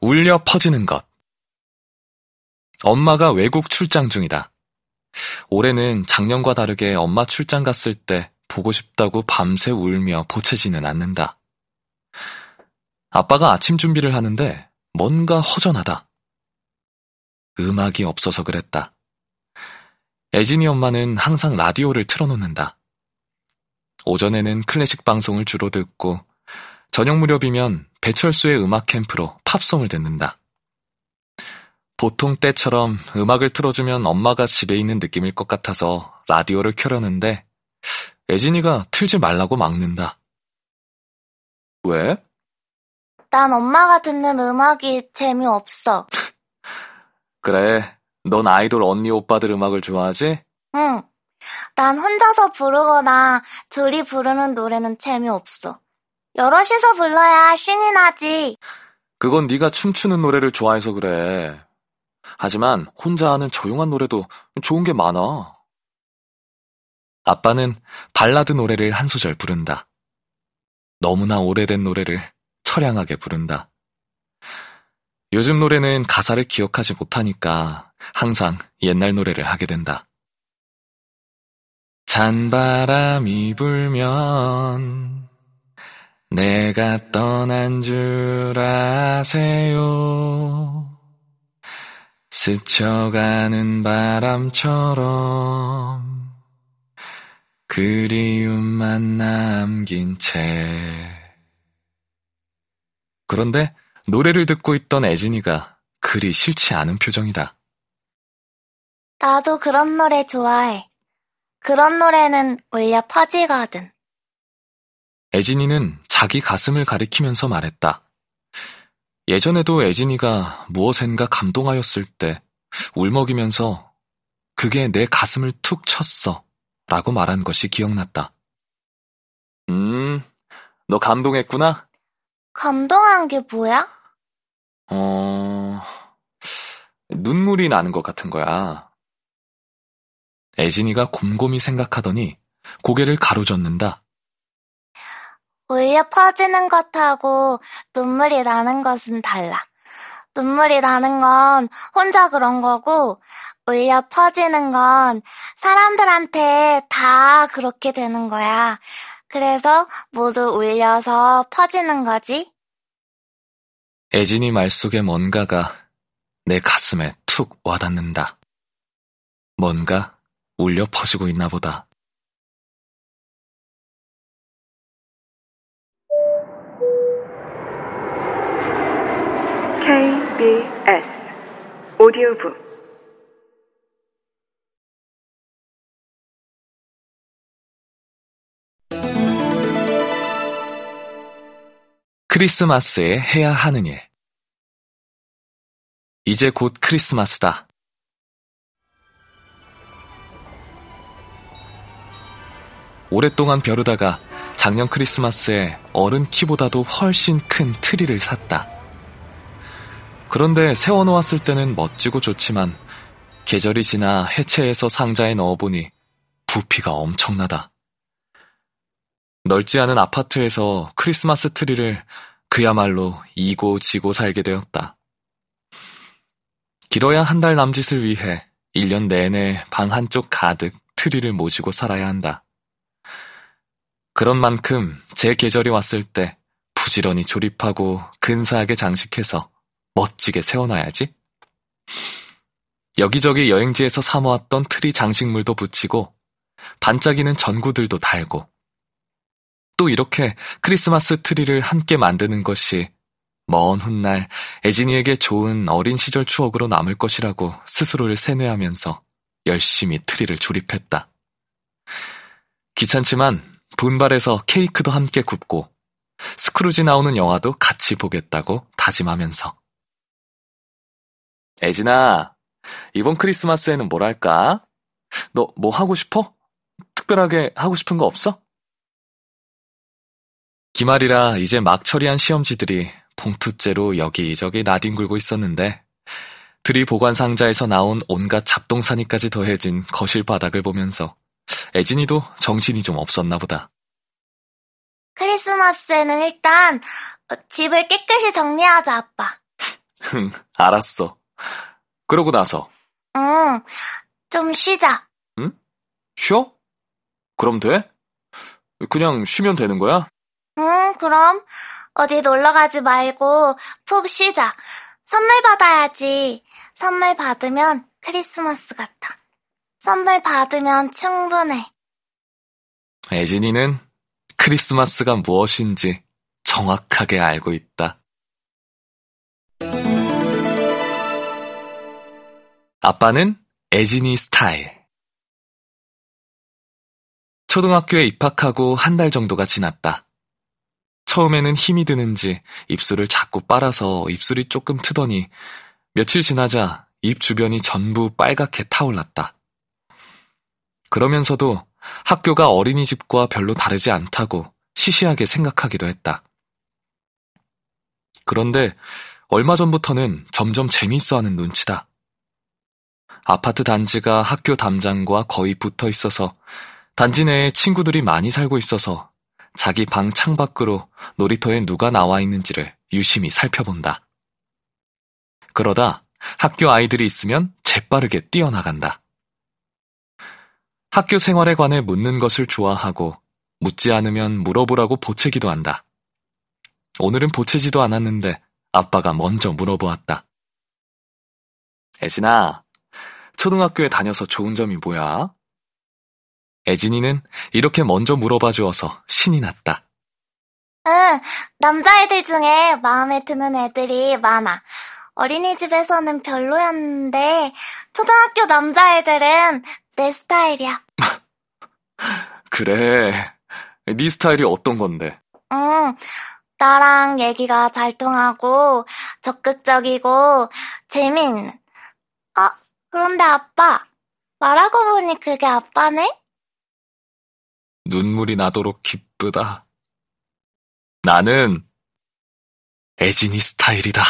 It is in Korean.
울려 퍼지는 것. 엄마가 외국 출장 중이다. 올해는 작년과 다르게 엄마 출장 갔을 때 보고 싶다고 밤새 울며 보채지는 않는다. 아빠가 아침 준비를 하는데 뭔가 허전하다. 음악이 없어서 그랬다. 애진이 엄마는 항상 라디오를 틀어놓는다. 오전에는 클래식 방송을 주로 듣고 저녁 무렵이면 배철수의 음악 캠프로 팝송을 듣는다. 보통 때처럼 음악을 틀어주면 엄마가 집에 있는 느낌일 것 같아서 라디오를 켜려는데 애진이가 틀지 말라고 막는다. 왜? 난 엄마가 듣는 음악이 재미없어. 그래, 넌 아이돌 언니 오빠들 음악을 좋아하지? 응. 난 혼자서 부르거나 둘이 부르는 노래는 재미없어. 여럿이서 불러야 신이 나지. 그건 네가 춤추는 노래를 좋아해서 그래. 하지만 혼자 하는 조용한 노래도 좋은 게 많아. 아빠는 발라드 노래를 한 소절 부른다. 너무나 오래된 노래를 처량하게 부른다. 요즘 노래는 가사를 기억하지 못하니까 항상 옛날 노래를 하게 된다. 찬바람이 불면 내가 떠난 줄 아세요. 스쳐가는 바람처럼 그리움만 남긴 채. 그런데 노래를 듣고 있던 애진이가 그리 싫지 않은 표정이다. 나도 그런 노래 좋아해. 그런 노래는 울려 퍼지거든. 애진이는 자기 가슴을 가리키면서 말했다. 예전에도 애진이가 무엇엔가 감동하였을 때 울먹이면서 그게 내 가슴을 툭 쳤어 라고 말한 것이 기억났다. 음, 너 감동했구나? 감동한 게 뭐야? 어, 눈물이 나는 것 같은 거야. 애진이가 곰곰이 생각하더니 고개를 가로젓는다. 울려 퍼지는 것하고 눈물이 나는 것은 달라. 눈물이 나는 건 혼자 그런 거고, 울려 퍼지는 건 사람들한테 다 그렇게 되는 거야. 그래서 모두 울려서 퍼지는 거지. 애진이 말 속에 뭔가가 내 가슴에 툭 와닿는다. 뭔가 울려 퍼지고 있나 보다. KBS 오디오북 크리스마스에 해야 하는 일. 이제 곧 크리스마스다. 오랫동안 벼르다가 작년 크리스마스에 어른 키보다도 훨씬 큰 트리를 샀다. 그런데 세워놓았을 때는 멋지고 좋지만 계절이 지나 해체해서 상자에 넣어보니 부피가 엄청나다. 넓지 않은 아파트에서 크리스마스 트리를 그야말로 이고 지고 살게 되었다. 길어야 한 달 남짓을 위해 1년 내내 방 한쪽 가득 트리를 모시고 살아야 한다. 그런 만큼 제 계절이 왔을 때 부지런히 조립하고 근사하게 장식해서 멋지게 세워놔야지. 여기저기 여행지에서 사모았던 트리 장식물도 붙이고 반짝이는 전구들도 달고 또 이렇게 크리스마스 트리를 함께 만드는 것이 먼 훗날 애진이에게 좋은 어린 시절 추억으로 남을 것이라고 스스로를 세뇌하면서 열심히 트리를 조립했다. 귀찮지만 분발해서 케이크도 함께 굽고 스크루지 나오는 영화도 같이 보겠다고 다짐하면서 애진아, 이번 크리스마스에는 뭘 할까? 너 뭐 하고 싶어? 특별하게 하고 싶은 거 없어? 기말이라 이제 막 처리한 시험지들이 봉투째로 여기저기 나뒹굴고 있었는데 드리 보관 상자에서 나온 온갖 잡동사니까지 더해진 거실 바닥을 보면서 애진이도 정신이 좀 없었나 보다. 크리스마스에는 일단 집을 깨끗이 정리하자, 아빠. 흥, 알았어. 그러고 나서, 응, 좀 쉬자. 쉬어? 그럼 돼? 그냥 쉬면 되는 거야? 응, 그럼 어디 놀러 가지 말고 푹 쉬자. 선물 받아야지. 선물 받으면 크리스마스 같아. 선물 받으면 충분해. 애진이는 크리스마스가 무엇인지 정확하게 알고 있다. 아빠는 애진이 스타일. 초등학교에 입학하고 한 달 정도가 지났다. 처음에는 힘이 드는지 입술을 자꾸 빨아서 입술이 조금 트더니 며칠 지나자 입 주변이 전부 빨갛게 타올랐다. 그러면서도 학교가 어린이집과 별로 다르지 않다고 시시하게 생각하기도 했다. 그런데 얼마 전부터는 점점 재미있어 하는 눈치다. 아파트 단지가 학교 담장과 거의 붙어 있어서 단지 내에 친구들이 많이 살고 있어서 자기 방 창밖으로 놀이터에 누가 나와 있는지를 유심히 살펴본다. 그러다 학교 아이들이 있으면 재빠르게 뛰어나간다. 학교 생활에 관해 묻는 것을 좋아하고 묻지 않으면 물어보라고 보채기도 한다. 오늘은 보채지도 않았는데 아빠가 먼저 물어보았다. 애진아, 초등학교에 다녀서 좋은 점이 뭐야? 애진이는 이렇게 먼저 물어봐 주어서 신이 났다. 응, 남자애들 중에 마음에 드는 애들이 많아. 어린이집에서는 별로였는데, 초등학교 남자애들은 내 스타일이야. 그래. 네 스타일이 어떤 건데? 응, 나랑 얘기가 잘 통하고, 적극적이고, 재미있는. 아, 그런데 아빠, 말하고 보니 그게 아빠네? 눈물이 나도록 기쁘다. 나는 애진이 스타일이다.